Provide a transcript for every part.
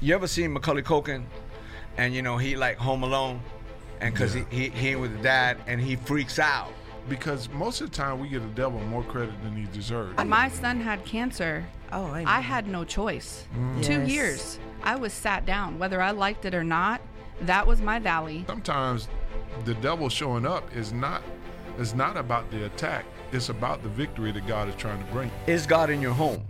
You ever seen Macaulay Culkin, and you know he like Home Alone, and because Yeah. he, he he ain't with the dad, and he freaks out. Because most of the time we give the devil more credit than he deserves. Uh, my son had cancer. Oh, amen. I had no choice. Mm. Two Yes. years. I was sat down, whether I liked it or not. That was my valley. Sometimes the devil showing up is not is not about the attack. It's about the victory that God is trying to bring. Is God in your home?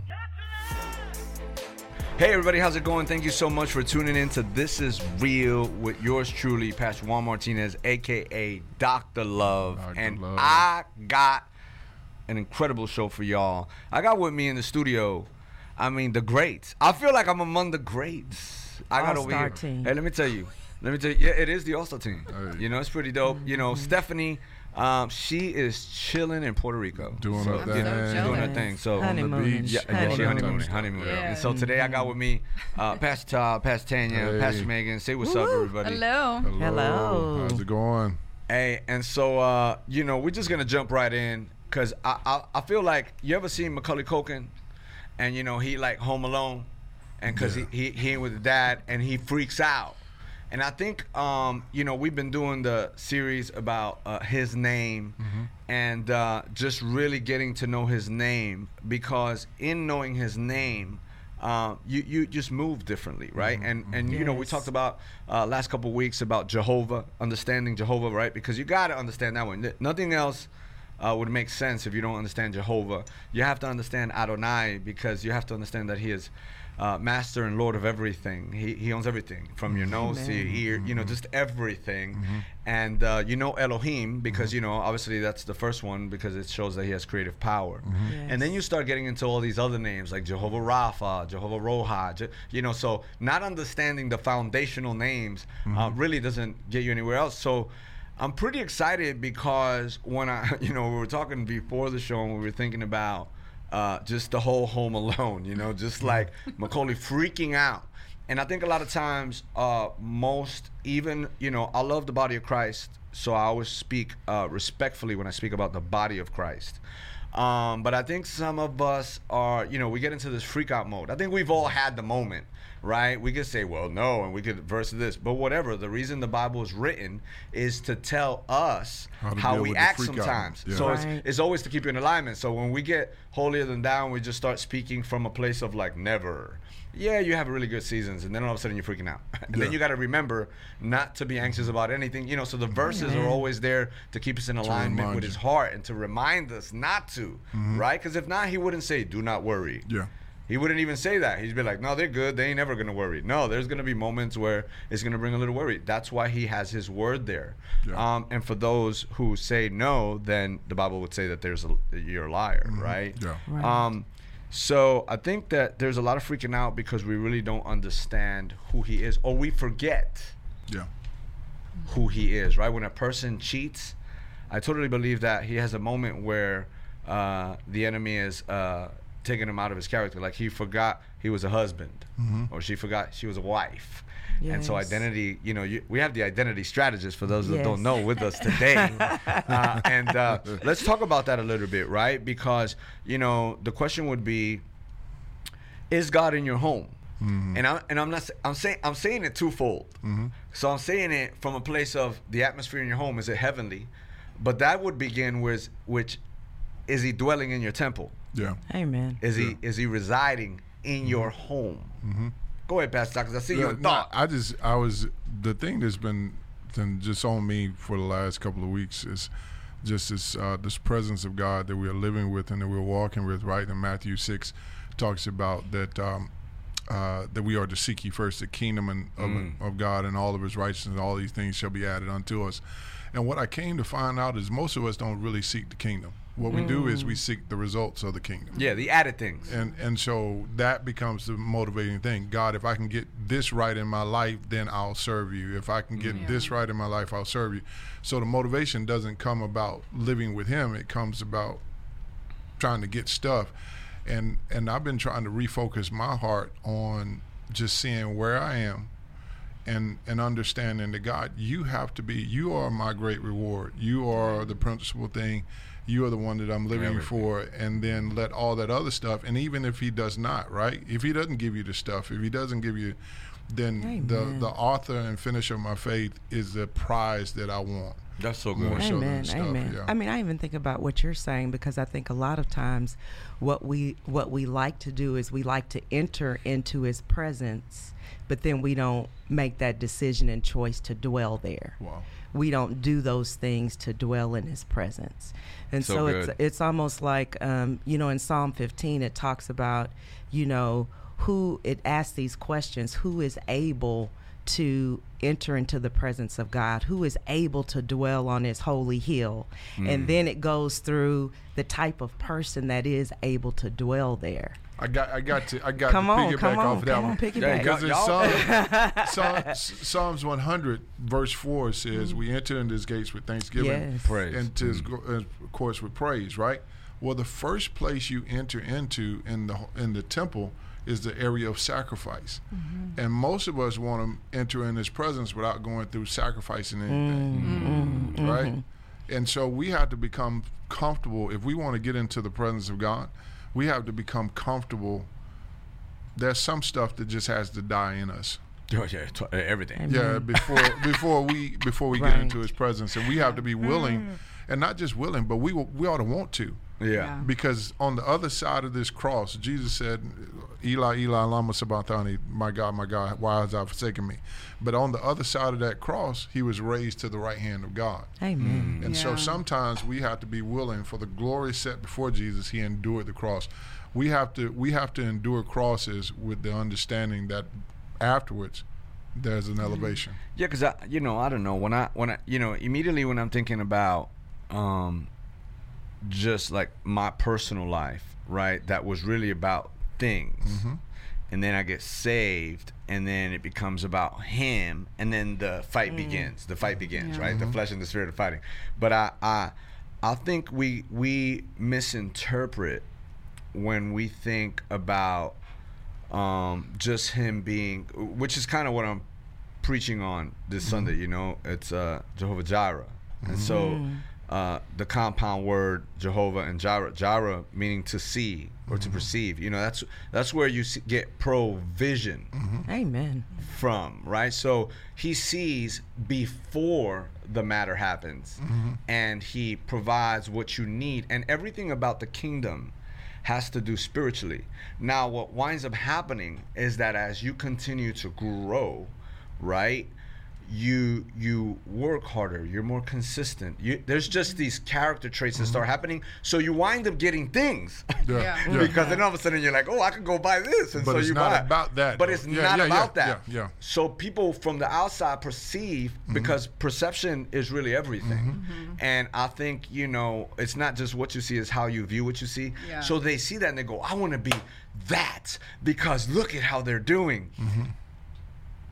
Hey everybody, how's it going? Thank you so much for tuning in to This Is Real with yours truly, Pastor Juan Martinez, aka Dr. Love. Dr. and Love. I got an incredible show for y'all. I got with me in the studio, I mean, the greats. I feel like I'm among the greats. I got over All-star here. team. Hey, let me tell you. Let me tell you. Yeah, it is the All-Star team. Oh, hey. You know, it's pretty dope. You know, mm-hmm. Stephanie, um, she is chilling in Puerto Rico. Doing So, her thing. so doing her thing. So Honeymooning. beach. yeah, yeah, she Honeymooning. honeymooning, honeymooning. Yeah. And so today I got with me uh, Pastor Todd, Pastor Tanya, Hey. Pastor Megan. Say what's up, Woo. everybody. Hello. Hello. How's it going? Hey, and so uh, you know we're just gonna jump right in because I, I I feel like you ever seen Macaulay Culkin, and you know he like Home Alone, and because Yeah. he, he he ain't with the dad and he freaks out, and I think um you know we've been doing the series about uh, his name, and uh, just really getting to know his name because in knowing his name. Um, you you just move differently, right? And and you know we talked about uh, last couple of weeks about Jehovah, understanding Jehovah, right? Because you got to understand that one. Nothing else uh, would make sense if you don't understand Jehovah. You have to understand Adonai because you have to understand that He is uh, Master and Lord of everything. He, he owns everything from your nose to your Amen. ear, you know, just everything. And uh, you know Elohim because you know obviously that's the first one because it shows that He has creative power. And then you start getting into all these other names like Jehovah Rapha, Jehovah Roha, Je- you know. So not understanding the foundational names uh, really doesn't get you anywhere else. So I'm pretty excited because when I, you know, we were talking before the show and we were thinking about uh, just the whole Home Alone, you know, just like Macaulay freaking out. And I think a lot of times, uh, most even, you know, I love the body of Christ, so I always speak uh, respectfully when I speak about the body of Christ. Um, but I think some of us are, you know, we get into this freak out mode. I think we've all had the moment, right? We could say, well, no, and we could verse this, but whatever. The reason the Bible is written is to tell us How how, we act sometimes. Yeah. So Right. it's, it's always to keep you in alignment. So when we get holier than down, we just start speaking from a place of like never. Yeah, you have really good seasons, and then all of a sudden you're freaking out. And Yeah. then you got to remember not to be anxious about anything. You know, so the verses are always there to keep us in alignment with you. His heart and to remind us not to, right? Because if not, He wouldn't say, "Do not worry." Yeah. He wouldn't even say that. He'd be like, "No, they're good. They ain't never gonna worry." No, there's gonna be moments where it's gonna bring a little worry. That's why He has His word there. Yeah. Um, and for those who say no, then the Bible would say that there's a you're a liar, right? Yeah. Right. Um, so I think that there's a lot of freaking out because we really don't understand who He is, or we forget Yeah. who he is, right? When a person cheats, I totally believe that he has a moment where uh, the enemy is uh, taking him out of his character. Like he forgot he was a husband, or she forgot she was a wife. And so identity, you know, you, we have the identity strategist for those that Yes. don't know with us today. uh, and uh, let's talk about that a little bit, right? Because, you know, the question would be, is God in your home? And I'm and I'm not I'm saying I'm saying it twofold. So I'm saying it from a place of the atmosphere in your home is it heavenly, but that would begin with which is he dwelling in your temple? Yeah. Amen. Is he is he residing in your home? Go ahead, Pastor, because I see you in thought. I just I was the thing that's been been just on me for the last couple of weeks is just this uh, this presence of God that we are living with and that we're walking with. Right, and Matthew six talks about that. Um, uh, that we are to seek ye first the kingdom and, of, of God and all of His righteousness, and all these things shall be added unto us. And what I came to find out is most of us don't really seek the kingdom. What we do is we mm. seek the results of the kingdom. yeah, the added things. And and so that becomes the motivating thing. God, if I can get this right in my life, then I'll serve you. If I can get this right in my life, I'll serve you. So the motivation doesn't come about living with him, it comes about trying to get stuff. And and I've been trying to refocus my heart on just seeing where I am and and understanding that God, you have to be you are my great reward. You are the principal thing You are the one that I'm living Everything. for, and then let all that other stuff. And even if He does not, right? If He doesn't give you the stuff, if He doesn't give you, then the Amen. the author and finisher of my faith is the prize that I want. That's so good. so Amen. stuff, Amen. yeah. I mean, I even think about what you're saying because I think a lot of times what we what we like to do is we like to enter into his presence, but then we don't make that decision and choice to dwell there. Wow. We don't do those things to dwell in his presence. And So so, it's it's almost like um, you know in Psalm 15 it talks about, you know, who it asks these questions, who is able to enter into the presence of God, who is able to dwell on his holy hill. Mm. And then it goes through the type of person that is able to dwell there. I got, I got to, I got Come to on, piggyback come on, off of that come one. on, piggyback. Yeah, Because in Y'all- Psalms, Psalms, Psalms 100, verse 4 says, We enter into his gates with thanksgiving Yes. Praise. and to his mm. go- uh, courts with praise, right? Well, the first place you enter into in the in the temple is the area of sacrifice. Mm-hmm. And most of us want to enter in his presence without going through sacrificing anything, mm-hmm. right? Mm-hmm. And so we have to become comfortable. If we want to get into the presence of God, we have to become comfortable. There's some stuff that just has to die in us. Oh, yeah, t- everything. Amen. Yeah, before before we before we get into His presence, and we have to be willing, mm. and not just willing, but we we ought to want to, Yeah. Yeah. because on the other side of this cross, Jesus said, "Eli, Eli, lama sabachthani, my God, my God, why has thou forsaken me?" But on the other side of that cross, He was raised to the right hand of God. Amen. And so sometimes we have to be willing for the glory set before Jesus. He endured the cross. We have to we have to endure crosses with the understanding that afterwards there's an elevation. Yeah, because I, you know, I don't know when I when I, you know, immediately when I'm thinking about, um, just like my personal life, right? That was really about things, mm-hmm. and then I get saved, and then it becomes about Him, and then the fight mm. begins. The fight begins, right? The mm-hmm. flesh and the spirit are fighting. But I, I, I think we we misinterpret when we think about um, just him being, which is kind of what I'm preaching on this mm-hmm. Sunday. You know, it's uh, Jehovah Jireh, and so mm. Uh, the compound word Jehovah and Jireh, Jireh meaning to see or to mm-hmm. perceive. You know, that's that's where you see, get provision mm-hmm. Amen. from, right? So he sees before the matter happens mm-hmm. and he provides what you need. And everything about the kingdom has to do spiritually. Now, what winds up happening is that as you continue to grow, right? You you work harder. You're more consistent. You, there's just mm-hmm. these character traits that mm-hmm. start happening. So you wind up getting things. Yeah. because then all of a sudden you're like, oh, I could go buy this, and But so it's you not buy. about that, But though. it's Yeah, not yeah, yeah, about that. yeah, yeah. So people from the outside perceive mm-hmm. because perception is really everything, and I think you know it's not just what you see; it's how you view what you see. Yeah. So they see that and they go, "I want to be that because look at how they're doing."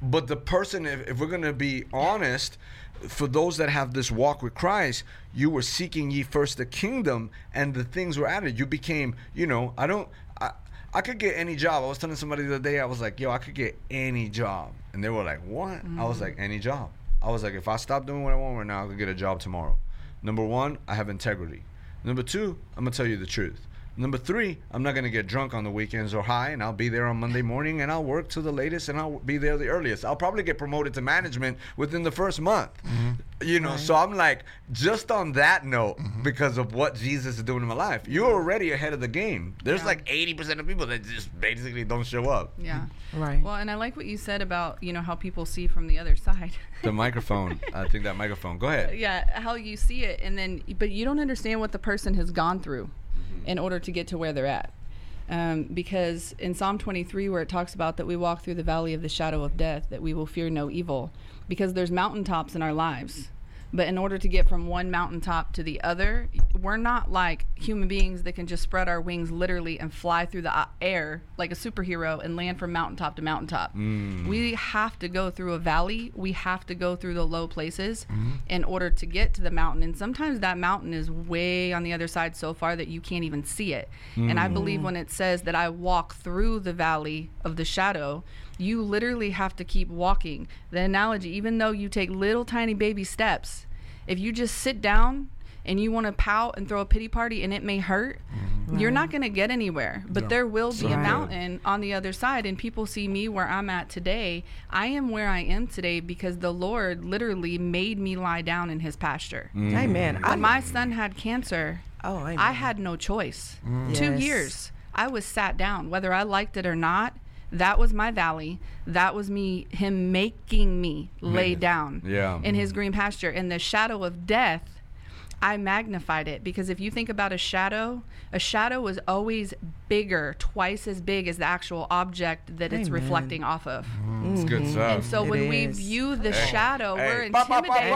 But the person, if, if we're going to be honest, for those that have this walk with Christ, you were seeking ye first the kingdom and the things were added. You became, you know, I don't, I, I could get any job. I was telling somebody the other day, I was like, yo, I could get any job. And they were like, what? I was mm. like, any job. I was like, if I stop doing what I want right now, I could get a job tomorrow. Number one, I have integrity. Number two, I'm going to tell you the truth. Number three, I'm not gonna get drunk on the weekends or high, and I'll be there on Monday morning, and I'll work to the latest, and I'll be there the earliest. I'll probably get promoted to management within the first month. Mm-hmm. You know, so I'm like, just on that note, mm-hmm. because of what Jesus is doing in my life, you're mm-hmm. already ahead of the game. There's Yeah. like 80% of people that just basically don't show up. Yeah. Right. Well, and I like what you said about, you know, how people see from the other side. The microphone, I think that microphone. Go ahead. yeah, how you see it and then but you don't understand what the person has gone through in order to get to where they're at. Um, because in Psalm 23, where it talks about that we walk through the valley of the shadow of death, that we will fear no evil, because there's mountaintops in our lives. But in order to get from one mountaintop to the other, we're not like human beings that can just spread our wings literally and fly through the air like a superhero and land from mountaintop to mountaintop. Mm. We have to go through a valley. We have to go through the low places mm-hmm. in order to get to the mountain. And sometimes that mountain is way on the other side so far that you can't even see it. And I believe mm. when it says that I walk through the valley of the shadow, you literally have to keep walking. The analogy, even though you take little tiny baby steps, if you just sit down and you want to pout and throw a pity party and it may hurt, mm-hmm. you're not going to get anywhere. But Yeah. there will be a Right. mountain on the other side, and people see me where I'm at today. I am where I am today because the Lord literally made me lie down in His pasture. Mm. Amen. I, When my son had cancer, oh, amen. I had no choice. Mm. Two Yes. years. I was sat down, whether I liked it or not. That was my valley. That was me, him making me lay down Yeah. in his mm-hmm. green pasture. In the shadow of death, I magnified it because if you think about a shadow, a shadow is always bigger, twice as big as the actual object that it's reflecting off of. Mm-hmm. It's good mm-hmm. stuff. And so It when we view the shadow, Hey. we're Ba, ba, ba, ba. intimidated.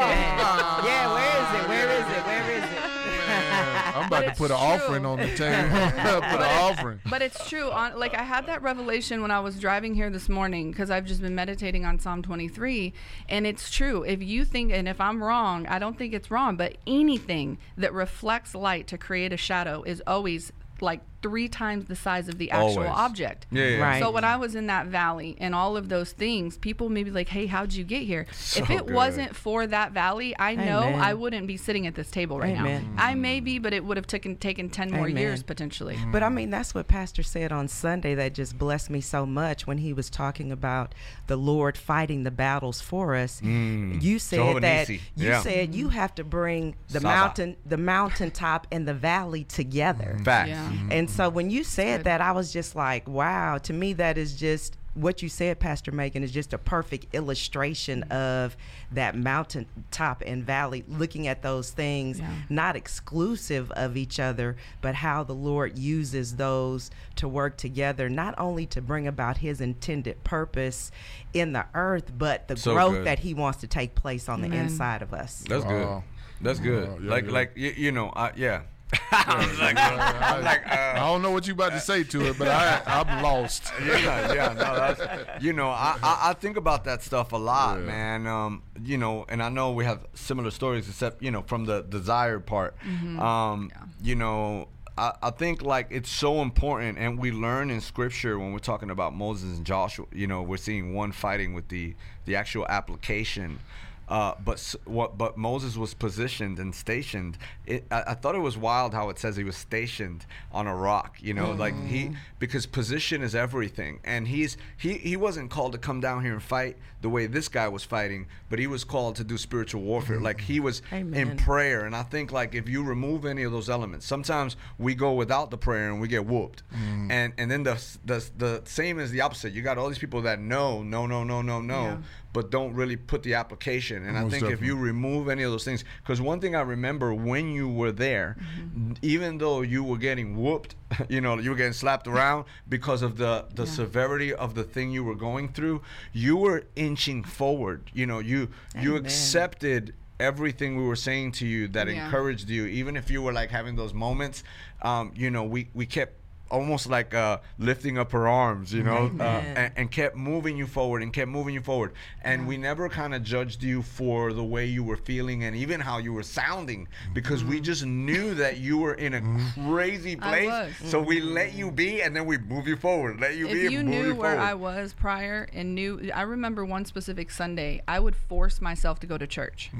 yeah, where is it? Where is it? Where is it? I'm about to put an true. offering on the table. put an offering. But it's true. On like I had that revelation when I was driving here this morning because I've just been meditating on Psalm 23, and it's true. If you think, and if I'm wrong, I don't think it's wrong. But anything that reflects light to create a shadow is always like three times the size of the actual Always. object. Yeah, yeah. Right. So when I was in that valley and all of those things, people may be like, "Hey, how'd you get here?" if it good. wasn't for that valley, I know Amen. I wouldn't be sitting at this table right Amen. now. I may be, but it would have taken taken ten more Amen. years potentially. Mm. But I mean, that's what Pastor said on Sunday that just blessed me so much when he was talking about the Lord fighting the battles for us. Mm. You said Jehovah that Nissi. you Yeah. said you have to bring the Saba. mountain, the mountaintop, and the valley together. Facts. Yeah. Mm-hmm. And so when you said that, I was just like, wow. To me, that is just what you said, Pastor Megan, is just a perfect illustration of that mountaintop and valley, looking at those things, Yeah. not exclusive of each other, but how the Lord uses those to work together, not only to bring about his intended purpose in the earth, but the So growth good. that he wants to take place on the inside of us. That's good. That's good. Wow, yeah, like, yeah. like you, you know, I, yeah. I was like, I'm like, I uh, don't know what you about to say to it, but I, I'm lost. yeah, yeah, no, that's you know, I, I, I think about that stuff a lot, Yeah. man. Um, you know, and I know we have similar stories, except you know, from the desire part. Um, you know, I, I think like it's so important, and we learn in scripture when we're talking about Moses and Joshua. You know, we're seeing one fighting with the the actual application. Uh, but what? But Moses was positioned and stationed. It, I, I thought it was wild how it says he was stationed on a rock. You know, like he because position is everything, and he's he he wasn't called to come down here and fight the way this guy was fighting, but he was called to do spiritual warfare. Like he was in prayer, and I think like if you remove any of those elements, sometimes we go without the prayer and we get whooped, and and then the the the same is the opposite. You got all these people that know no no no no no Yeah. But don't really put the application. And I Most think if you remove any of those things, because one thing I remember when you were there, Mm-hmm. even though you were getting whooped, you know, you were getting slapped around because of the the Yeah. severity of the thing you were going through, you were inching forward. You know, you you accepted everything we were saying to you that Yeah. encouraged you even if you were like having those moments um, you know we we kept almost like uh, lifting up her arms you know uh, and, and kept moving you forward and kept moving you forward. And we never kind of judged you for the way you were feeling and even how you were sounding because we mm-hmm. just knew that you were in a mm-hmm. crazy I place. so we mm-hmm. let you be and then we move you forward let you be if you knew you where forward. I was prior and knew, I remember one specific Sunday, I would force myself to go to church.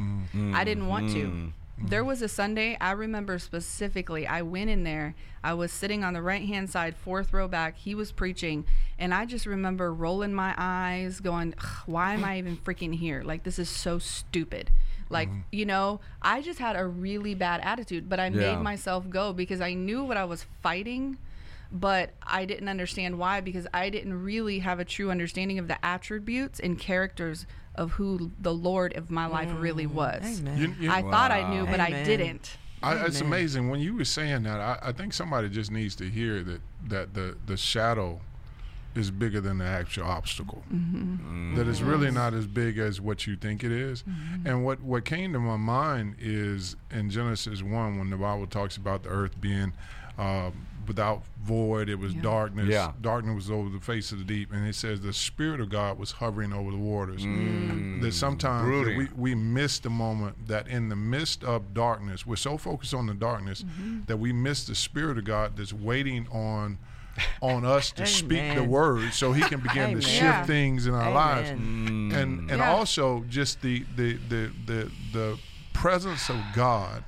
I didn't want to. There was a Sunday I remember specifically. I went in there. I was sitting on the right hand side, fourth row back. He was preaching, and I just remember rolling my eyes, going, "Why am I even freaking here? Like this is so stupid." Like mm-hmm. you know, I just had a really bad attitude, but I Yeah. made myself go because I knew what I was fighting but I didn't understand why because I didn't really have a true understanding of the attributes and characters of who the Lord of my life really was. You- you- I thought I knew, Wow. but I didn't. I, it's amazing when you were saying that. I, I think somebody just needs to hear that that the the shadow is bigger than the actual obstacle. Mm-hmm. That it's really not as big as what you think it is. Mm-hmm. And what what came to my mind is in Genesis one when the Bible talks about the earth being. Uh, without void, it was Yeah. darkness. Yeah. Darkness was over the face of the deep, and it says the spirit of God was hovering over the waters. Mm. That sometimes that we, we miss the moment that in the midst of darkness, we're so focused on the darkness mm-hmm. that we miss the spirit of God that's waiting on on us to speak the Amen. word so he can begin Amen. to shift Yeah. things in our lives. Amen. Mm. And and Yeah. also just the the, the the the presence of God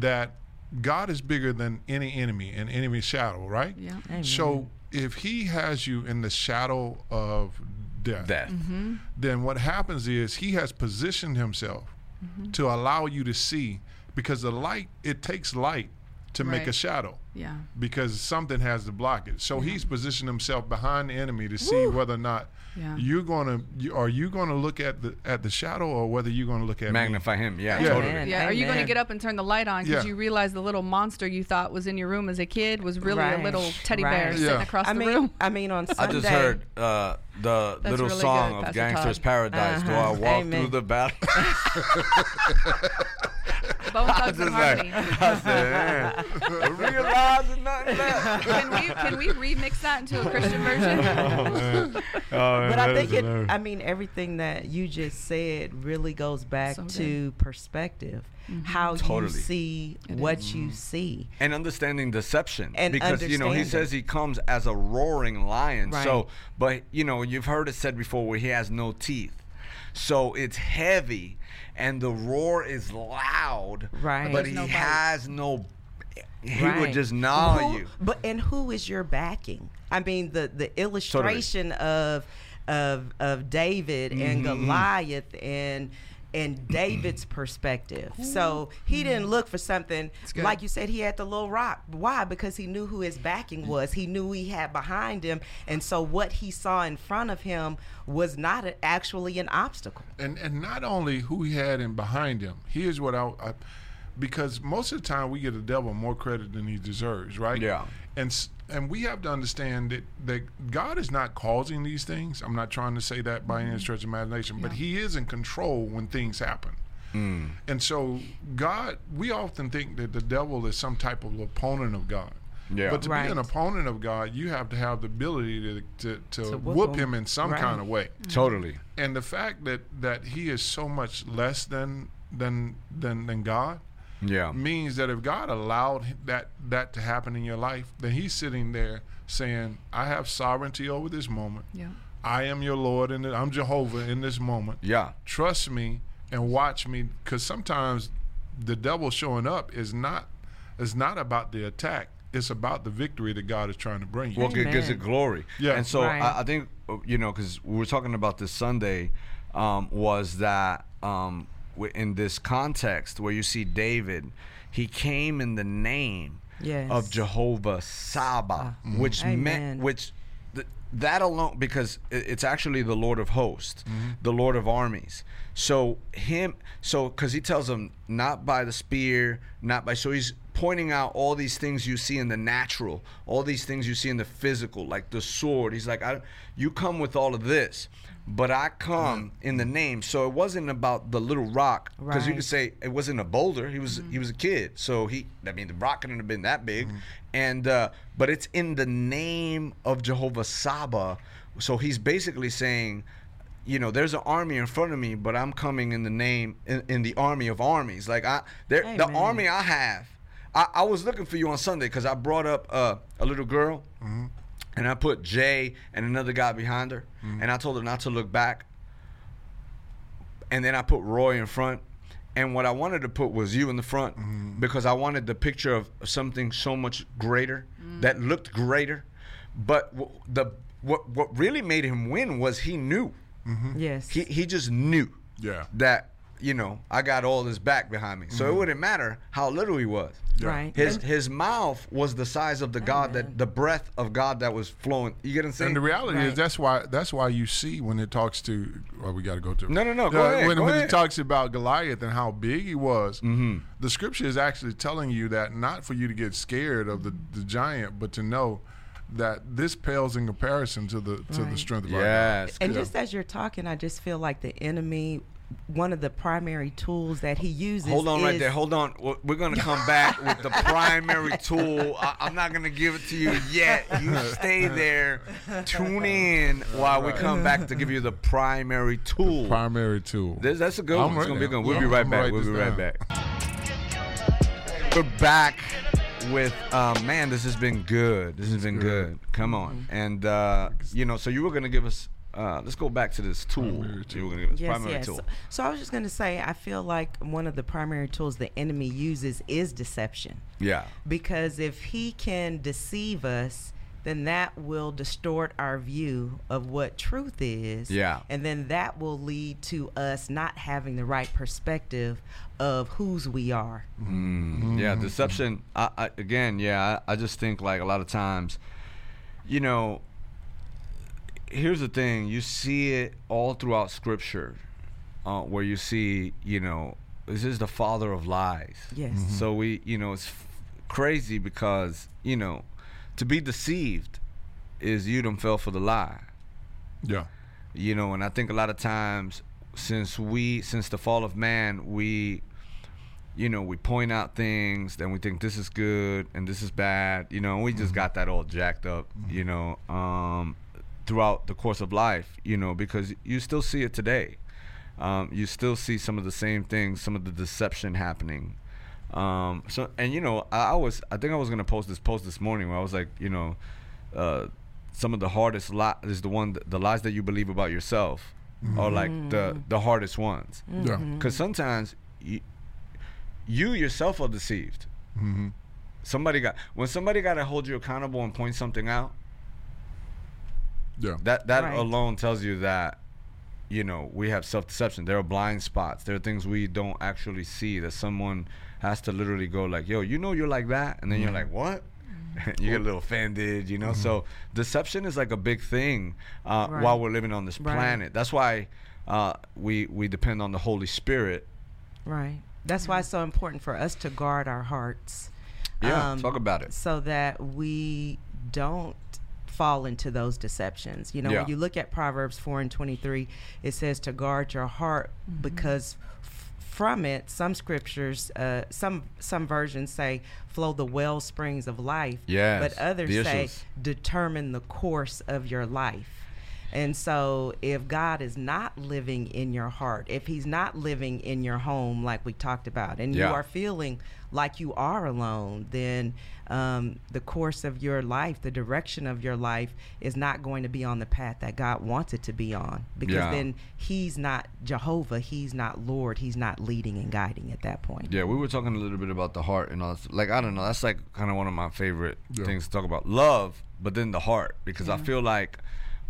that God is bigger than any enemy and enemy shadow, right? Yeah. Amen. So if he has you in the shadow of death, Death. Mm-hmm. then what happens is he has positioned himself Mm-hmm. to allow you to see because the light it takes light to make a shadow Yeah. because something has to block it. So he's positioned himself behind the enemy to see whether or not Yeah. you're gonna you, are you going to look at the at the shadow or whether you're going to look at me? Magnify him. Yeah, Yeah. totally. Amen. Yeah. Are you going to get up and turn the light on because Yeah. you realize the little monster you thought was in your room as a kid was really Right. a little teddy bear Right. sitting Yeah. across I the mean, room? I mean, on Sunday. I just heard uh, the That's little really song good, of Pastor Gangster's Todd. Paradise. Do I Uh-huh. walk Amen. through the battle? Bone Thugs and Just like- Harmony. I said, eh, realizing nothing left. Can we can we remix that into a Christian version? Oh, but I think it. I mean, everything that you just said really goes back So good. to perspective, how you see It what is. you see. and understanding deception And because you know he says he comes as a roaring lion so but you know you've heard it said before where he has no teeth so it's heavy and the roar is loud Right. but There's he no bite. has no he would just gnaw Who- you But and who is your backing? I mean, the the illustration of of of David and Mm-hmm. Goliath and and David's perspective. So he didn't mm-hmm. look for something like you said. He had the little rock. Why? Because he knew who his backing mm. was. He knew he had behind him, and so what he saw in front of him was not a, actually an obstacle. and and not only who he had in behind him. Here's what I, I because most of the time we give the devil more credit than he deserves, right? Yeah. And s- and we have to understand that that God is not causing these things. I'm not trying to say that by any mm-hmm. stretch of imagination, but He is in control when things happen. Mm. And so God, we often think that the devil is some type of opponent of God. Yeah. But to Right. be an opponent of God, you have to have the ability to to, to, whoop, whoop him in some Right. kind of way mm-hmm. totally and the fact that that he is so much less than than than than God yeah means that if God allowed that that to happen in your life, then he's sitting there saying, "I have sovereignty over this moment. Yeah. I am your Lord, and I'm Jehovah in this moment. yeah Trust me and watch me, because sometimes the devil showing up is not is not about the attack. It's about the victory that God is trying to bring you. well it gives it glory Yeah. and so Right. I, I think you know because we were talking about this sunday um, was that um, w- in this context where you see david he came in the name Yes. of jehovah saba ah. mm-hmm. which meant which th- that alone because it's actually the lord of hosts mm-hmm. the lord of armies. So him so because he tells them not by the spear not by so he's pointing out all these things you see in the natural all these things you see in the physical like the sword. He's like I, you come with all of this but i come in the name. So it wasn't about the little rock because you Right. could say it wasn't a boulder. He was he was a kid. So he i mean the rock couldn't have been that big. And uh but it's in the name of jehovah saba so he's basically saying you know there's an army in front of me but i'm coming in the name in, in the army of armies. Like i there the army i have i, I was looking for you on sunday because i brought up uh, a little girl and i put jay and another guy behind her mm-hmm. and i told her not to look back and then I put Roy in front. And what I wanted to put was you in the front mm-hmm. because I wanted the picture of something so much greater mm. that looked greater. But w- the what what really made him win was he knew. Mm-hmm. Yes. He he just knew Yeah. that you know I got all this back behind me, so it wouldn't matter how little he was. Right. His And- his mouth was the size of the God that the breath of God that was flowing. You get what I'm saying? And the reality is that's why that's why you see when it talks to well we got to go to No, no, no, go Uh, ahead, when, go when ahead. it talks about Goliath and how big he was Mm-hmm. the scripture is actually telling you that not for you to get scared of the, the giant but to know that this pales in comparison to the to the strength of our God. yes. And Yeah. just as you're talking, I just feel like the enemy, one of the primary tools that he uses. Hold on right there. Hold on. We're going to come back with the primary tool. I- I'm not going to give it to you yet. You stay there. Tune in while we come back to give you the primary tool. primary tool This- that's a good I'm one. It's ready. going to be good. We'll I'm- be right I'm back. We'll be right down. back. We're back with, um, man, this has been good. This has been good. Come on. And, uh, you know, so you were going to give us uh, let's go back to this tool. Primary tool. gonna give Yes, primary yes. tool. So, so I was just going to say, I feel like one of the primary tools the enemy uses is deception. Yeah. Because if he can deceive us, then that will distort our view of what truth is. Yeah. And then that will lead to us not having the right perspective of whose we are. Mm, Yeah, deception. I, I, again, yeah, I, I just think like a lot of times, you know, here's the thing: you see it all throughout Scripture, uh, where you see, you know, this is the father of lies. Yes. So we, you know, it's f- crazy because you know, to be deceived is you done fell for the lie Yeah. you know and i think a lot of times since we since the fall of man we you know we point out things then we think this is good and this is bad you know and we just got that all jacked up you know um throughout the course of life you know because you still see it today. Um, you still see some of the same things some of the deception happening. Um, so and you know I, I was i think i was gonna post this post this morning where i was like you know uh, some of the hardest lies is the one the lies that you believe about yourself are like the the hardest ones. Yeah. because sometimes you, you yourself are deceived. Mm-hmm. somebody got when somebody got to hold you accountable and point something out Yeah. that that Right. alone tells you that you know we have self-deception there are blind spots there are things we don't actually see that someone has to literally go like yo you know you're like that and then you're like what you get a little offended you know so deception is like a big thing uh, Right. while we're living on this Right. planet that's why uh, we we depend on the holy spirit Right. That's why it's so important for us to guard our hearts. yeah um, talk about it so that we don't fall into those deceptions. You know, Yeah. when you look at Proverbs 4 and 23, it says to guard your heart because f- from it, some scriptures, uh, some some versions say flow the well springs of life. Yes, But others say determine the course of your life. And so, if God is not living in your heart, if He's not living in your home, like we talked about, and Yeah. you are feeling like you are alone, then um, the course of your life, the direction of your life, is not going to be on the path that God wants it to be on. Because Yeah. then He's not Jehovah, He's not Lord, He's not leading and guiding at that point. Yeah, we were talking a little bit about the heart and all that. Like I don't know, that's like kind of one of my favorite Yeah. things to talk about. Love, but then the heart because I feel like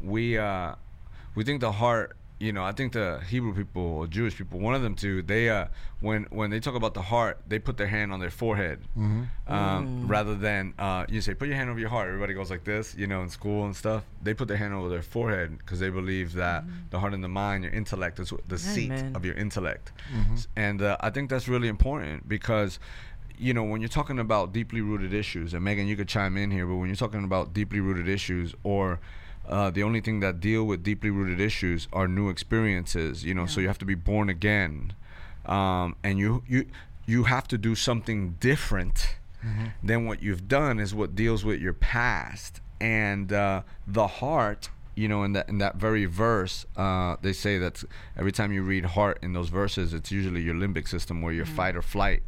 we uh we think the heart, you know, I think the Hebrew people or Jewish people, one of them two, they uh when when they talk about the heart, they put their hand on their forehead. Um, rather than uh, you say put your hand over your heart. Everybody goes like this, you know, in school and stuff. They put their hand over their forehead because they believe that the heart and the mind, your intellect, is the seat Amen. of your intellect. S- And uh, I think that's really important because, you know, when you're talking about deeply rooted issues, and Megan, you could chime in here, but when you're talking about deeply rooted issues or uh, the only thing that deal with deeply rooted issues are new experiences, you know, so you have to be born again. Um, and you, you, you have to do something different than what you've done is what deals with your past. And uh, the heart you know in that in that very verse uh, they say that every time you read heart in those verses it's usually your limbic system where your fight or flight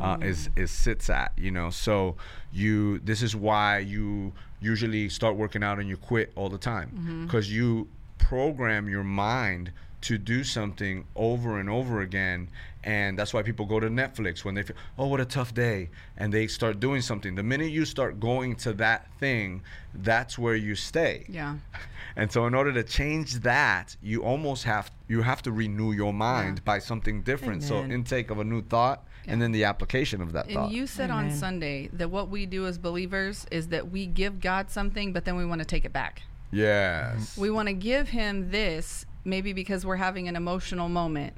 uh, is is sits at you know? So you this is why you usually start working out and you quit all the time. Because you program your mind to do something over and over again and that's why people go to netflix when they feel oh what a tough day and they start doing something. The minute you start going to that thing that's where you stay. Yeah. and so in order to change that you almost have you have to renew your mind Yeah. by something different. So intake of a new thought and then the application of that And thought you said on Sunday that what we do as believers is that we give God something, but then we want to take it back. yes We want to give him this, maybe because we're having an emotional moment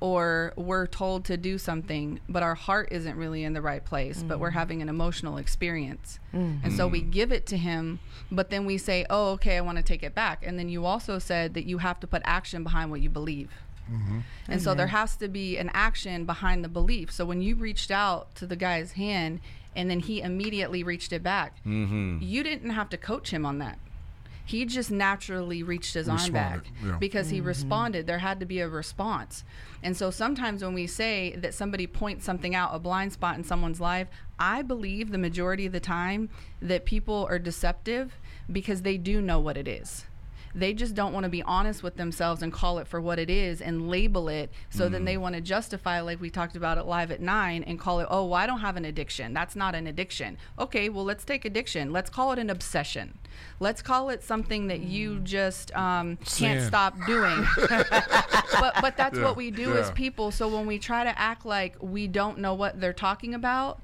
or we're told to do something, but our heart isn't really in the right place, but we're mm. having an emotional experience. Mm. And so we mm. give it to him, but then we say, oh, okay, I want to take it back. And then you also said that you have to put action behind what you believe. Mm-hmm. And so there mm-hmm. has to be an action behind the belief. So when you reached out to the guy's hand and then he immediately reached it back, mm-hmm. you didn't have to coach him on that. He just naturally reached his arm back yeah. because he mm-hmm. responded. There had to be a response. And so sometimes when we say that somebody points something out, a blind spot in someone's life, I believe the majority of the time that people are deceptive because they do know what it is. They just don't want to be honest with themselves and call it for what it is and label it. So then they want to justify, like we talked about it live at nine, and call it, oh, well, I don't have an addiction. That's not an addiction. Okay, well, let's take addiction. Let's call it an obsession. Let's call it something that you just um, can't stop doing. but but that's Yeah, what we do as people. So when we try to act like we don't know what they're talking about,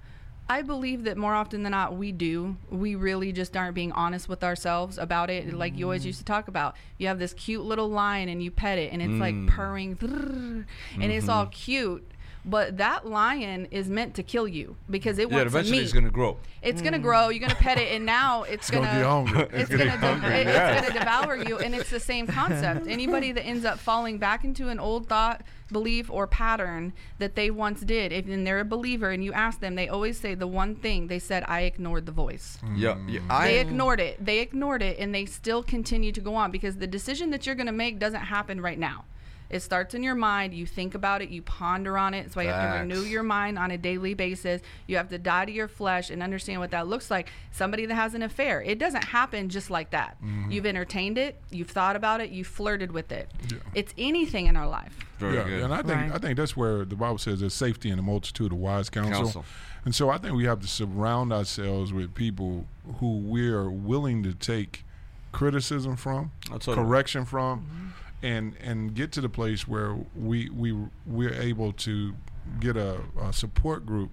I believe that more often than not we do. We really just aren't being honest with ourselves about it. Like you always mm. used to talk about. You have this cute little lion and you pet it and it's like mm. purring and it's all mm-hmm. cute. But that lion is meant to kill you because it was. Yeah, wants eventually meat. it's gonna grow. It's gonna grow. You're gonna pet it, and now it's, It's gonna gonna get hungry. it's gonna, de- it- it's gonna devour you and it's the same concept anybody that ends up falling back into an old thought belief or pattern that they once did if and they're a believer and you ask them they always say the one thing they said i ignored the voice Yeah, yeah. Mm. I they ignored it they ignored it and they still continue to go on because the decision that you're going to make doesn't happen right now it starts in your mind you think about it you ponder on it. That's why you have to renew your mind on a daily basis. You have to die to your flesh and understand what that looks like. Somebody that has an affair it doesn't happen just like that. Mm-hmm. You've entertained it you've thought about it you've flirted with it. It's anything in our life. Very yeah, good. and I think Right. I think that's where the Bible says there's safety in the multitude of wise counsel. Counsel. And so I think we have to surround ourselves with people who we're willing to take criticism from, That's what- correction from, mm-hmm. And and get to the place where we we we're able to get a, a support group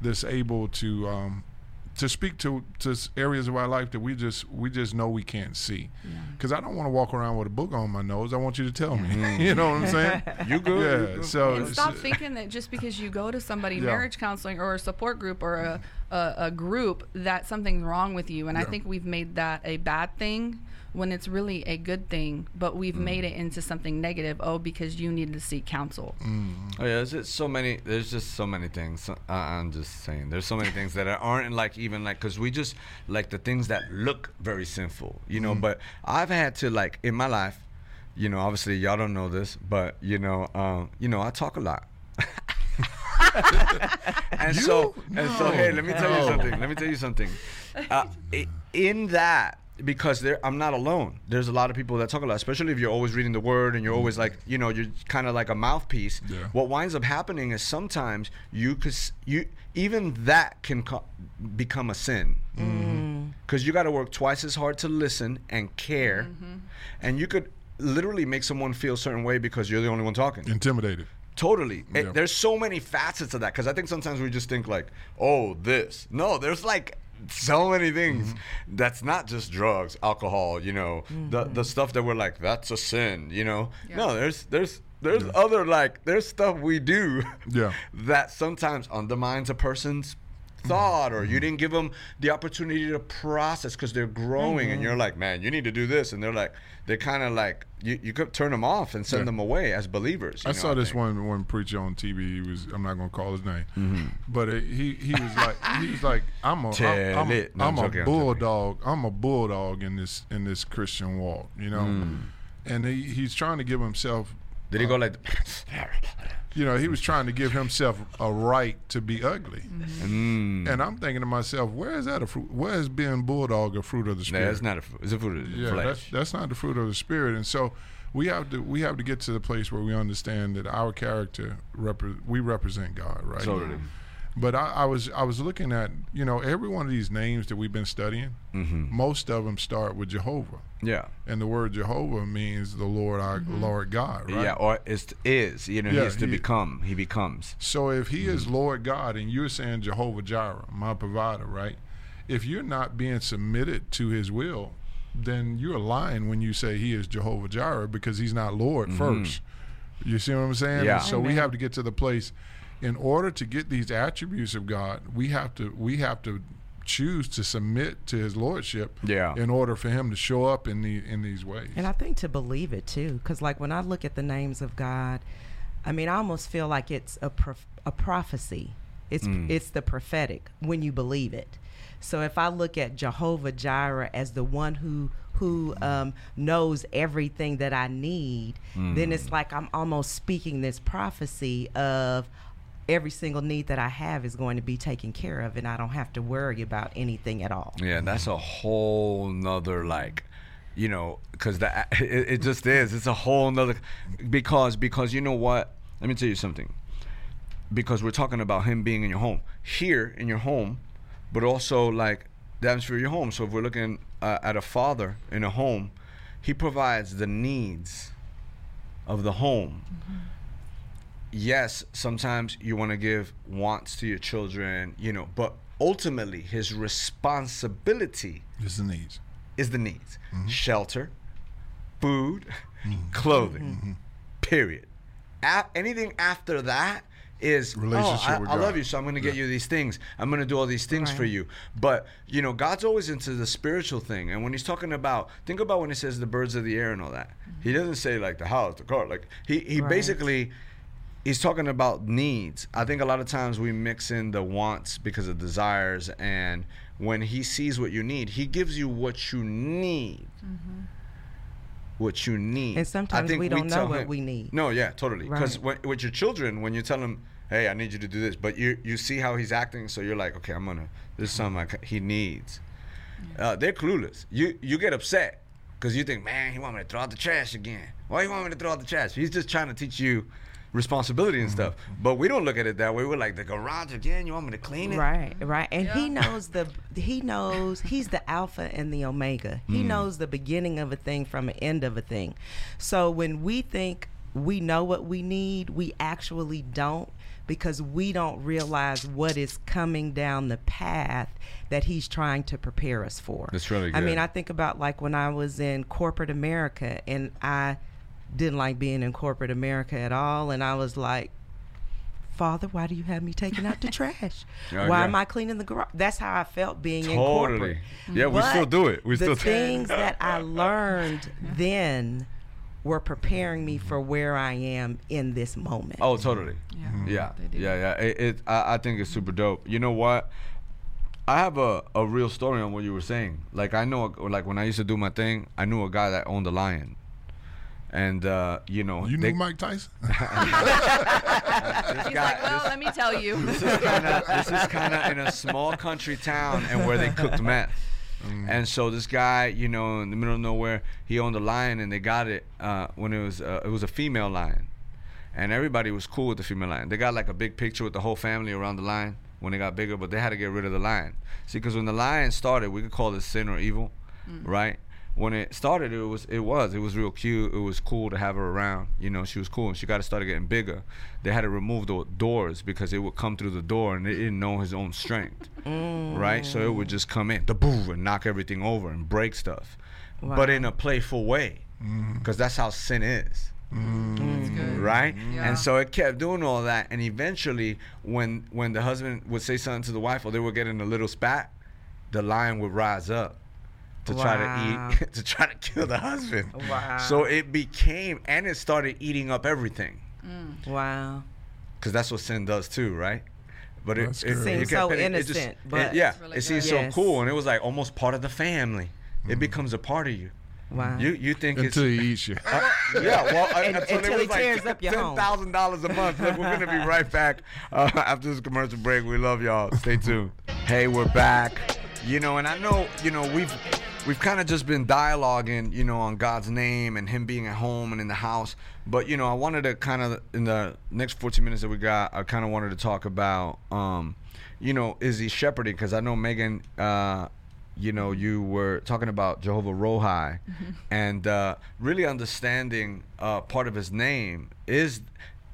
that's able to um, to speak to to areas of our life that we just we just know we can't see. Because I don't want to walk around with a book on my nose. I want you to tell me. you know what I'm saying? You good? You good. So and stop thinking that just because you go to somebody Yeah. marriage counseling or a support group or a, a, a group that something's wrong with you and i think we've made that a bad thing when it's really a good thing but Mm. we've made it into something negative oh because you need to seek counsel Oh yeah, there's just so many. There's just so many things. So- I- I'm just saying, there's so many things that aren't like even like because we just like the things that look very sinful, you know. But I've had to like in my life, you know. Obviously, y'all don't know this, but you know, um, you know, I talk a lot. And so and so hey let me tell you something let me tell you something. Uh, in that because there i'm not alone. There's a lot of people that talk a lot especially if you're always reading the word and you're mm-hmm. always like you know you're kind of like a mouthpiece. Yeah. what winds up happening is sometimes you could you even that can co- become a sin. Mm-hmm. Because you got to work twice as hard to listen and care. Mm-hmm. And you could literally make someone feel a certain way because you're the only one talking. Intimidated. Totally. It- there's so many facets of that because I think sometimes we just think like, oh, this. No, there's like so many things Mm-hmm. that's not just drugs, alcohol. You know, the the stuff that we're like that's a sin. You know, Yeah. no, there's there's there's other like there's stuff we do Yeah. that sometimes undermines a person's thought or you didn't give them the opportunity to process because they're growing and you're like man you need to do this and they're like they're kind of like you, you could turn them off and send Yeah. them away as believers you I saw this think. one one preacher on TV. He was I'm not gonna call his name, Mm-hmm. but uh, he he was like he was like I'm a Tell I'm, I'm. No, I'm a bulldog. I'm a bulldog in this in this Christian walk, you know. Mm. And he, he's trying to give himself. Did he go like? You know, he was trying to give himself a right to be ugly. Mm. And I'm thinking to myself, where is that a fruit? Where is being bulldog a fruit of the Nah, spirit? that's not a fruit. It's a fruit of the yeah, that's, flesh. that's not the fruit of the spirit. And so we have to we have to get to the place where we understand that our character repre- we represent God, right? Totally. But I, I was I was looking at you know every one of these names that we've been studying. Mm-hmm. Most of them start with Jehovah, Yeah. and the word Jehovah means the Lord our Lord God, right? Yeah. Or is is you know Yeah, he is to he- become. He becomes. So if He Mm-hmm. is Lord God, and you're saying Jehovah Jireh, my provider, right? If you're not being submitted to His will, then you're lying when you say He is Jehovah Jireh because He's not Lord first. You see what I'm saying? Mm-hmm. Yeah. So we have to get to the place. In order to get these attributes of God, we have to we have to choose to submit to His lordship. Yeah. In order for Him to show up in the in these ways. And I think to believe it too, because like when I look at the names of God, I mean, I almost feel like it's a prof- a prophecy. It's Mm. it's the prophetic when you believe it. So if I look at Jehovah Jireh as the one who who um, knows everything that I need, then Mm. it's like I'm almost speaking this prophecy of every single need that I have is going to be taken care of, and I don't have to worry about anything at all. Yeah, that's a whole nother like you know, because that it, it just is. It's a whole nother because because you know what? Let me tell you something. Because we're talking about him being in your home here in your home, but also like the atmosphere of your home. So if we're looking uh, at a father in a home, he provides the needs of the home. Yes, sometimes you want to give wants to your children, you know, but ultimately his responsibility It's the needs. is the needs mm-hmm. shelter, food, mm-hmm. clothing, mm-hmm. period. A- anything after that is Relationship oh, I, with I love you, so I'm going to get Yeah. you these things. I'm going to do all these things for you. But you know, God's always into the spiritual thing. And when He's talking about, think about when He says the birds of the air and all that. He doesn't say like the house, the car. Like he he Right. basically. He's talking about needs. I think a lot of times we mix in the wants because of desires, and when he sees what you need, he gives you what you need. What you need. And I sometimes we don't know what him- we need. No, yeah, totally. Because Right. with your children, when you tell them, "Hey, I need you to do this," but you you see how he's acting, so you're like, "Okay, I'm gonna. This is something like he needs." Uh, they're clueless. You you get upset because you think, "Man, he want me to throw out the trash again. Why you want me to throw out the trash?" He's just trying to teach you responsibility and stuff. But we don't look at it that way. We're like, "The garage again? You want me to clean it?" Right, right. And he knows the he knows he's the alpha and the omega. He Mm. knows the beginning of a thing from the end of a thing. So when we think we know what we need, we actually don't because we don't realize what is coming down the path that he's trying to prepare us for. That's really good. I mean. I think about like when I was in corporate America and I didn't like being in corporate America at all and I was like Father, why do you have me taking out the trash? Yeah, why yeah. am I cleaning the garage? That's how I felt being in Totally. corporate. Yeah, we still do it. We the still things that I learned then were preparing me for where I am in this moment. Oh, totally. Yeah. Yeah, They do. yeah, yeah. It, it I, I think it's super dope. You know what? I have a, a real story on what you were saying. Like I know, like when I used to do my thing, I knew a guy that owned a lion, and uh, you know, You they- knew Mike Tyson? He's guy- like, well, this- let me tell you. this is kind of this is kind of in a small country town and where they cooked meth. And so this guy, you know, in the middle of nowhere, he owned a lion, and they got it uh, when it was uh, it was a female lion, and everybody was cool with the female lion. They got like a big picture with the whole family around the lion when it got bigger, but they had to get rid of the lion. See, because when the lion started, we could call it sin or evil, right? When it started, it was it was it was real cute. It was cool to have her around. You know, she was cool, and she got to start getting bigger. They had to remove the doors because it would come through the door, and it didn't know his own strength, mm. right? So it would just come in, the boo, and knock everything over and break stuff, but in a playful way, mm. because that's how sin is mm. That's good. right? Yeah. And so it kept doing all that, and eventually, when when the husband would say something to the wife, or they were getting a little spat, the lion would rise up to try to eat, to try to kill the husband. Wow. So it became, and it started eating up everything, Wow. because that's what sin does too, right? But it, it, it Seems kept so hitting- it innocent, it- but- yeah, really it seems good. so cool, and it was like almost part of the family. Mm. It becomes a part of you. Wow. You you think it's Until he eats you. uh, yeah, well, And- until, until it he was like tears up your ten home. thousand dollars a month. Look, we're gonna be right back uh, after this commercial break. We love y'all. Stay tuned. Hey, we're back. You know, and I know, you know, we've we've kind of just been dialoguing, you know, on God's name and Him being at home and in the house. But you know, I wanted to kind of in the next 14 minutes that we got, I kind of wanted to talk about, um, you know, is He shepherding? Because I know Megan. Uh, you know, you were talking about Jehovah Rohi, and uh, really understanding uh, part of His name is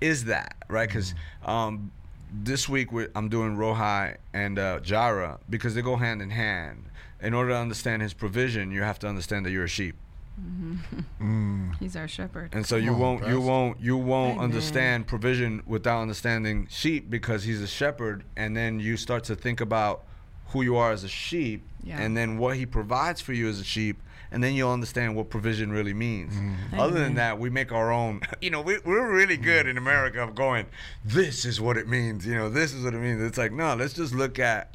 is that right? Because um, this week we I'm doing Rohi and uh, Jireh because they go hand in hand. In order to understand His provision, you have to understand that you're a sheep, mm-hmm. mm. He's our shepherd. and so you Come on, won't you won't you won't Amen. understand provision without understanding sheep because He's a shepherd, and then you start to think about who you are as a sheep Yeah. and then what he provides for you as a sheep and then you'll understand what provision really means Mm-hmm. other than that we make our own you know we, we're really mm. good in america of going this is what it means you know this is what it means it's like no let's just look at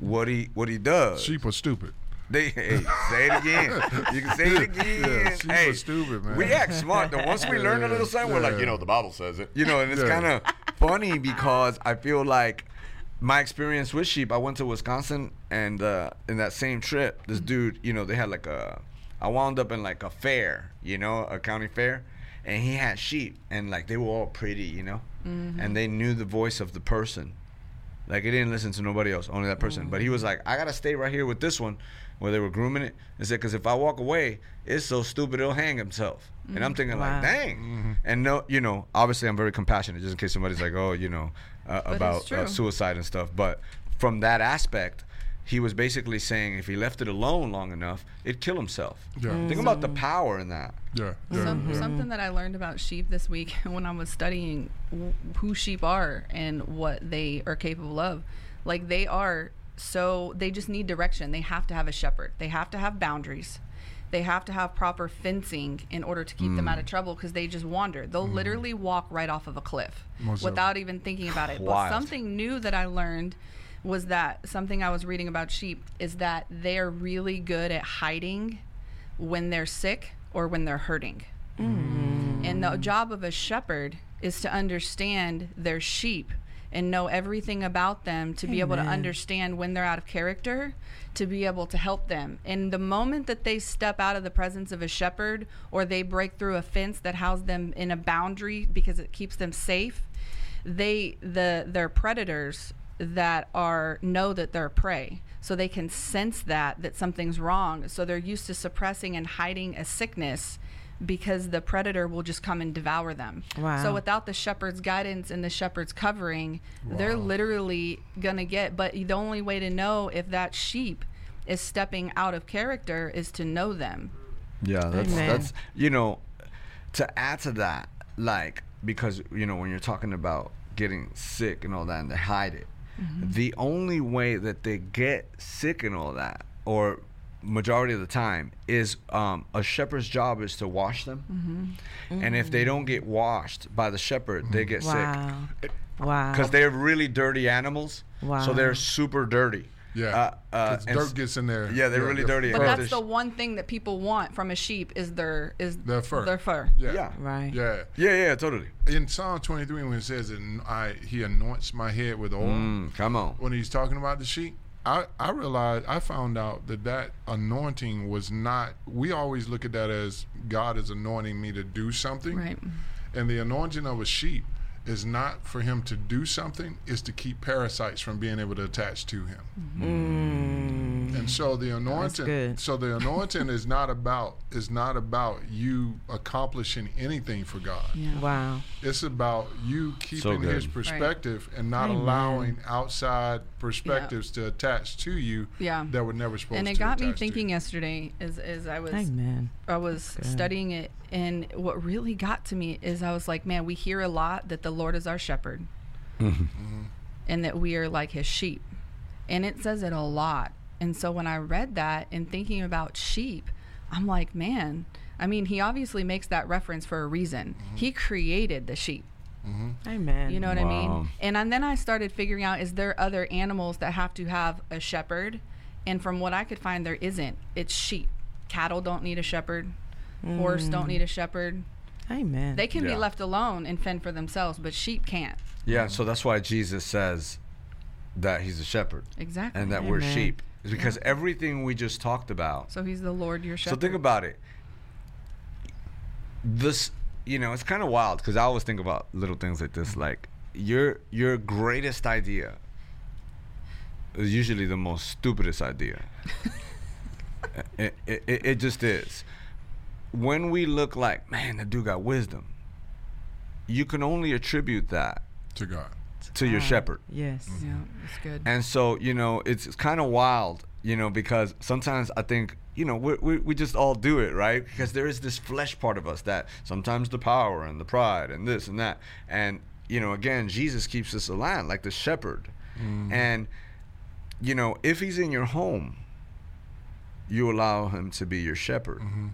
what he what he does Sheep are stupid. they hey, say it again you can say it again Yeah, sheep hey are stupid, man. we act smart though once we learn a little something we're like you know the bible says it you know and it's Yeah. kind of funny because i feel like my experience with sheep, I went to Wisconsin, and uh, in that same trip, this dude, you know, they had like a I wound up in like a fair, you know, a county fair, and he had sheep, and like they were all pretty, you know, and they knew the voice of the person. Like he didn't listen to nobody else, only that person. But he was like, I gotta stay right here with this one, where they were grooming it. He said, because if I walk away, it's so stupid it'll hang himself. And I'm thinking Wow. like, dang. And no, you know, obviously I'm very compassionate, just in case somebody's like, oh, you know, uh, about uh, suicide and stuff. But from that aspect, he was basically saying if he left it alone long enough, it'd kill himself. Yeah. Mm. Think about the power in that. Yeah, yeah, Some, yeah. Something that I learned about sheep this week when I was studying w- who sheep are and what they are capable of. Like they are so they just need direction. They have to have a shepherd. They have to have boundaries. They have to have proper fencing in order to keep them mm. out of trouble because they just wander. They'll mm. literally walk right off of a cliff Most without even thinking about it. But something new that I learned was that something I was reading about sheep is that they're really good at hiding when they're sick or when they're hurting. Mm. And the job of a shepherd is to understand their sheep and know everything about them to be able to understand when they're out of character, to be able to help them. And the moment that they step out of the presence of a shepherd or they break through a fence that houses them in a boundary because it keeps them safe, they the their predators that are know that they're prey so they can sense that that something's wrong so they're used to suppressing and hiding a sickness because the predator will just come and devour them Wow. so without the shepherd's guidance and the shepherd's covering they're literally gonna get but the only way to know if that sheep is stepping out of character is to know them Yeah, that's Amen. that's you know, to add to that, like because you know when you're talking about getting sick and all that, and they hide it. Mm-hmm. The only way that they get sick and all that, or majority of the time, is um, a shepherd's job is to wash them, mm-hmm. and if they don't get washed by the shepherd, they mm-hmm. get sick Wow. Wow. because they're really dirty animals. Wow. So they're super dirty. Yeah, Uh, uh, 'cause and dirt gets in there. Yeah, they're really the dirty. but that's the one thing that people want from a sheep is their is Their fur. their fur Yeah. Yeah. right. Yeah. Yeah, yeah, totally. In Psalm 23, when it says that I, he anoints my head with oil, Mm, come on. when he's talking about the sheep, I, I realized, I found out that that anointing was not, we always look at that as God is anointing me to do something. right And the anointing of a sheep is not for him to do something, is to keep parasites from being able to attach to him. Mm. And so the anointing, good. so the anointing is not about is not about you accomplishing anything for God. yeah Wow. It's about you keeping good. His perspective and not Amen. allowing outside perspectives to attach to you Yeah. that were never supposed to and to. it got me thinking yesterday as, as I was Amen. I was studying it and what really got to me is I was like man we hear a lot that the Lord is our shepherd mm-hmm. and that we are like his sheep and it says it a lot and so when I read that and thinking about sheep I'm like man I mean he obviously makes that reference for a reason mm-hmm. he created the sheep mm-hmm. Amen. you know what I mean? And, and then I started figuring out is there other animals that have to have a shepherd? And from what I could find, there isn't. It's sheep. Cattle don't need a shepherd. Horse don't mm. need a shepherd. Amen. They can be left alone and fend for themselves, but sheep can't. Yeah, so that's why Jesus says that he's a shepherd Exactly. and that we're sheep. Is because everything we just talked about. so he's the Lord your shepherd. So think about it. This, you know, it's kind of wild because I always think about little things like this. Like your your greatest idea is usually the most stupidest idea. it, it, it, it just is. When we look like, man, that dude got wisdom, you can only attribute that to God. To your shepherd. Yes. Yeah, mm-hmm. that's good. And so, you know, it's, it's kind of wild, you know, because sometimes I think, you know, we, we, we just all do it, right? Because there is this flesh part of us that sometimes the power and the pride and this and that. And, you know, again, Jesus keeps us aligned like the shepherd. Mm-hmm. And, you know, if he's in your home, you allow him to be your shepherd mm-hmm.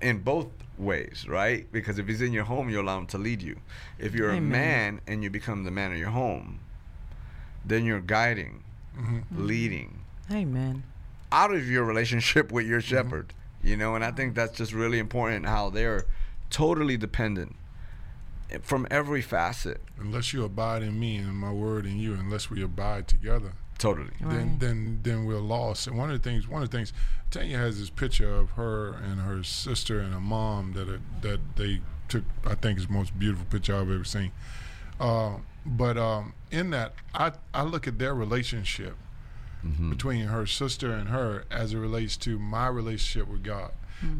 in both ways, right? Because if he's in your home, you allow him to lead you. If you're a man and you become the man of your home, then you're guiding, mm-hmm. Mm-hmm. leading Amen. out of your relationship with your mm-hmm. shepherd, you know. And I think that's just really important how they're totally dependent from every facet. Unless you abide in me and my word in you, unless we abide together, Totally. then Right. then then we're lost. And one of the things, one of the things, Tanya has this picture of her and her sister and her mom that are, that they took. I think is the most beautiful picture I've ever seen. Uh, but um, in that, I I look at their relationship between her sister and her as it relates to my relationship with God.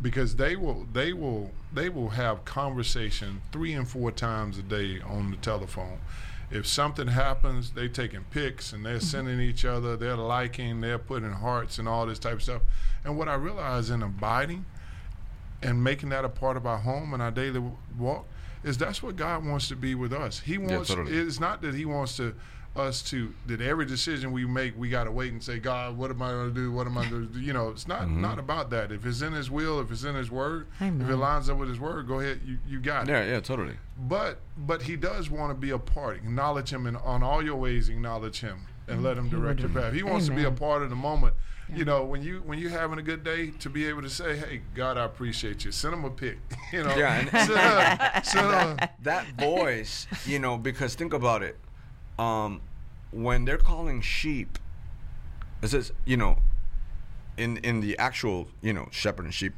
Because they will, they will, they will have conversation three and four times a day on the telephone. If something happens, they taking pics and they're mm-hmm. sending each other, they're liking, they're putting hearts and all this type of stuff. And what I realize in abiding and making that a part of our home and our daily walk is that's what God wants to be with us. He wants totally. it's not that he wants to us to that every decision we make we got to wait and say God what am I going to do? What am I going to do? You know it's not Mm-hmm. not about that. If it's in his will if it's in his word Amen. if it lines up with his word go ahead you, you got it. Yeah, yeah, totally. but but he does want to be a part. Acknowledge him and on all your ways acknowledge him and let him direct your path. He wants to be a part of the moment. You know when you when you're having a good day to be able to say hey God I appreciate you. Send him a pic you know? Yeah, and- send a- send a- that voice, you know, because think about it. Um, when they're calling sheep, it says, you know, in in the actual, you know, shepherd and sheep,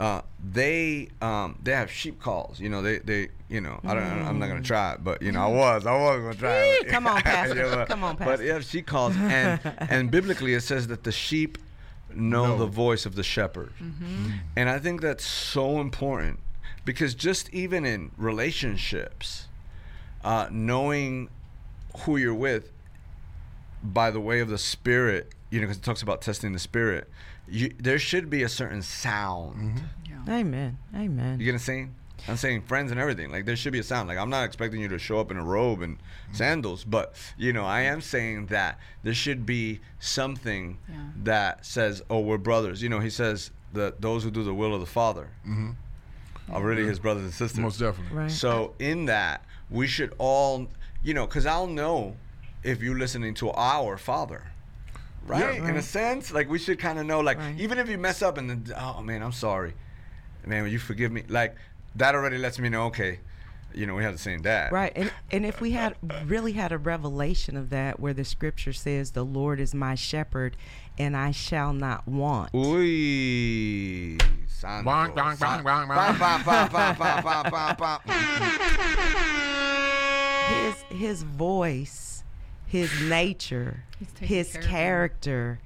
uh, they um they have sheep calls. You know, they they you know, I don't I'm not gonna try it, but you know, I was I was gonna try it. Come on, Pastor. but, Come on, But Pastor. yeah, sheep calls, and and biblically it says that the sheep know Know. the voice of the shepherd, and I think that's so important because just even in relationships, uh, knowing who you're with by the way of the spirit, you know, because it talks about testing the spirit, you, there should be a certain sound. Mm-hmm. Amen. Amen. You get what I'm saying? I'm saying friends and everything. Like there should be a sound. Like I'm not expecting you to show up in a robe and mm-hmm. sandals, but you know, I am saying that there should be something Yeah. that says, "Oh, we're brothers." You know, he says that those who do the will of the Father mm-hmm. are really his brothers and sisters. most definitely Right. So in that, we should all, you know, because I'll know if you're listening to our Father, right? In a sense, like we should kind of know, like Right. even if you mess up and then, oh man, I'm sorry, man, will you forgive me? Like that already lets me know, okay, you know, we have the same dad, Right. And and if we had really had a revelation of that where the scripture says the Lord is my shepherd and I shall not want. Uy, santo, Bonk, bonk, san- bonk, bonk, Bam, bonk. bam, bam, bam, bam, bam, bam, bam. His his voice, his nature, his care of me. character.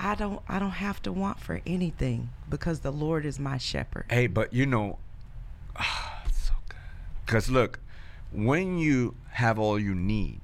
I don't I don't have to want for anything because the Lord is my shepherd. Hey, but you know, ah, it's so good. Because look, when you have all you need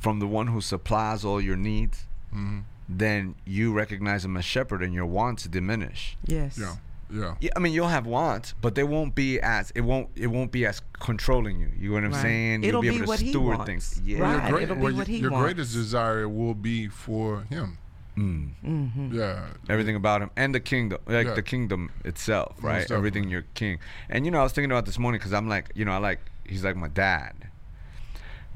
from the one who supplies all your needs, Mhm. then you recognize him as shepherd and your wants diminish. Yes. yeah yeah Yeah, I mean you'll have wants, but they won't be as it won't it won't be as controlling you. You know what I'm Right. saying? It'll You'll be be able what to he steward wants. things. Yeah. Right. your, great- it'll be well, what he your wants. greatest desire will be for him Mm. Mm-hmm. yeah everything about him and the kingdom like Yeah. the kingdom itself right definitely. everything you're king and you know i was thinking about this morning because i'm like you know i like he's like my dad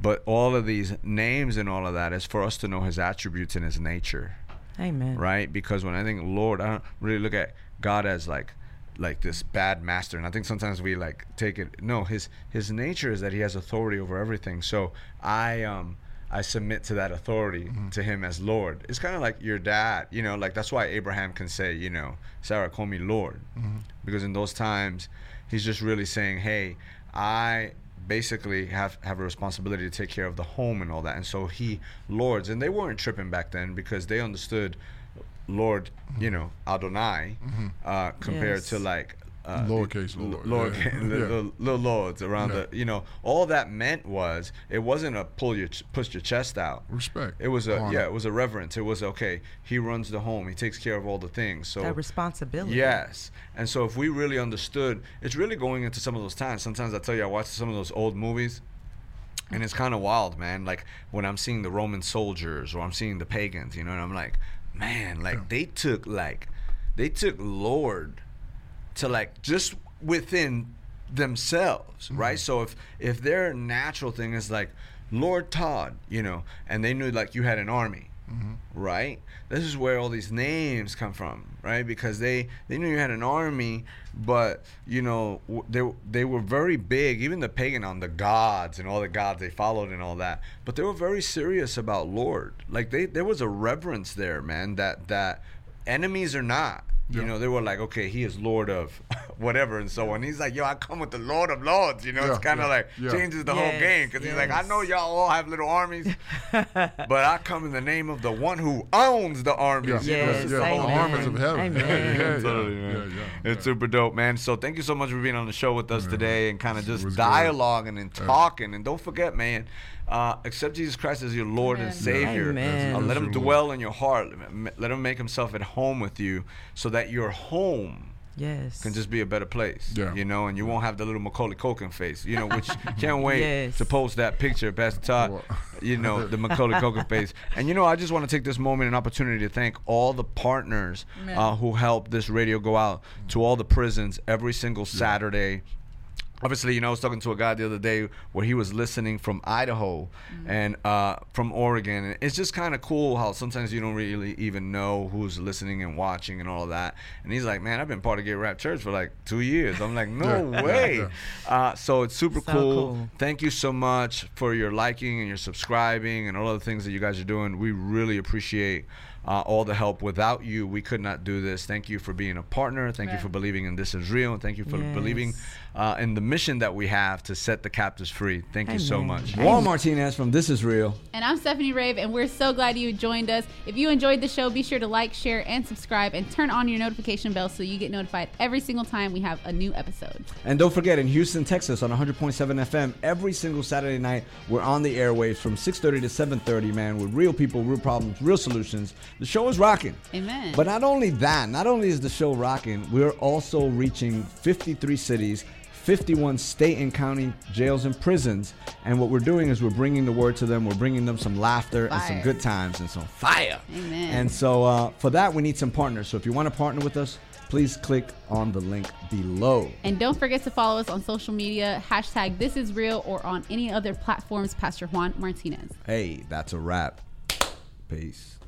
but all of these names and all of that is for us to know his attributes and his nature Amen. right because when i think lord i don't really look at god as like like this bad master. And i think sometimes we like take it no his his nature is that he has authority over everything. So i um i submit to that authority to him as lord. It's kind of like your dad you know like that's why abraham can say you know sarah call me lord. Because in those times he's just really saying hey i basically have have a responsibility to take care of the home and all that. And so he lords. And they weren't tripping back then because they understood lord you know adonai uh compared Yes. to like uh, Lowercase lord, lord yeah. little, Yeah. little, little lords around Yeah. the you know all that meant was it wasn't a pull your ch- push your chest out respect it was a honor. yeah it was a reverence it was okay he runs the home he takes care of all the things so That responsibility. Yes. And so if we really understood, it's really going into some of those times. Sometimes I tell you, I watch some of those old movies. And it's kind of wild, man. Like when I'm seeing the Roman soldiers or I'm seeing the pagans, you know, and I'm like, man, like they took like, they took Lord to like just within themselves, mm-hmm. right? So if if their natural thing is like Lord Todd, you know, and they knew like you had an army, right? This is where all these names come from, right? Because they they knew you had an army, but you know they they were very big, even the pagan on the gods and all the gods they followed and all that. But they were very serious about Lord. Like they there was a reverence there, man. That that enemies or not. You Yeah. know, they were like, okay, he is Lord of whatever and so on. He's like, yo, I come with the Lord of Lords. You know, it's kind of yeah, like yeah. changes the whole game because he's like, I know y'all all have little armies, but I come in the name of the one who owns the armies. Yeah, you know, Yes, it's yeah, the whole the armies of heaven. Amen. Yeah, yeah, Totally, yeah, man. yeah, yeah. It's super dope, man. So thank you so much for being on the show with us today and kind of just was good. dialoguing and talking. And don't forget, man, uh, accept Jesus Christ as your Lord and Savior. Amen. Uh, let Him dwell in your heart. Let Him make Himself at home with you, so that your home Yes. can just be a better place. Yeah. You know, and you won't have the little Macaulay Culkin face. You know, which can't wait Yes. to post that picture, Pastor Todd. Well- You know, the Macaulay Culkin face. And you know, I just want to take this moment and opportunity to thank all the partners uh, who helped this radio go out to all the prisons every single Saturday. Obviously, you know, I was talking to a guy the other day where he was listening from Idaho and uh, from Oregon. And it's just kind of cool how sometimes you don't really even know who's listening and watching and all that. And he's like, man, I've been part of Get Rap Church for like two years. I'm like, no Yeah, yeah, way. Uh, so it's super So cool. cool. Thank you so much for your liking and your subscribing and all the things that you guys are doing. We really appreciate uh, all the help. Without you, we could not do this. Thank you for being a partner. Thank you for believing in this is real. And thank you for Yes. believing uh, in the mission that we have to set the captives free. Thank you so much. Juan Martinez from This Is Real. And I'm Stephanie Rave, and we're so glad you joined us. If you enjoyed the show, be sure to like, share, and subscribe, and turn on your notification bell so you get notified every single time we have a new episode. And don't forget, in Houston, Texas, on 100.7 FM, every single Saturday night, we're on the airwaves from 6:30 to 7:30, man, with real people, real problems, real solutions. The show is rocking. Amen. But not only that, not only is the show rocking, we're also reaching 53 cities. 51 state and county jails and prisons. And what we're doing is we're bringing the word to them. We're bringing them some laughter and some good times and some fire. Amen. And so uh, for that, we need some partners. So if you want to partner with us, please click on the link below. And don't forget to follow us on social media, hashtag this is real, or on any other platforms, Pastor Juan Martinez. Hey, that's a wrap. Peace.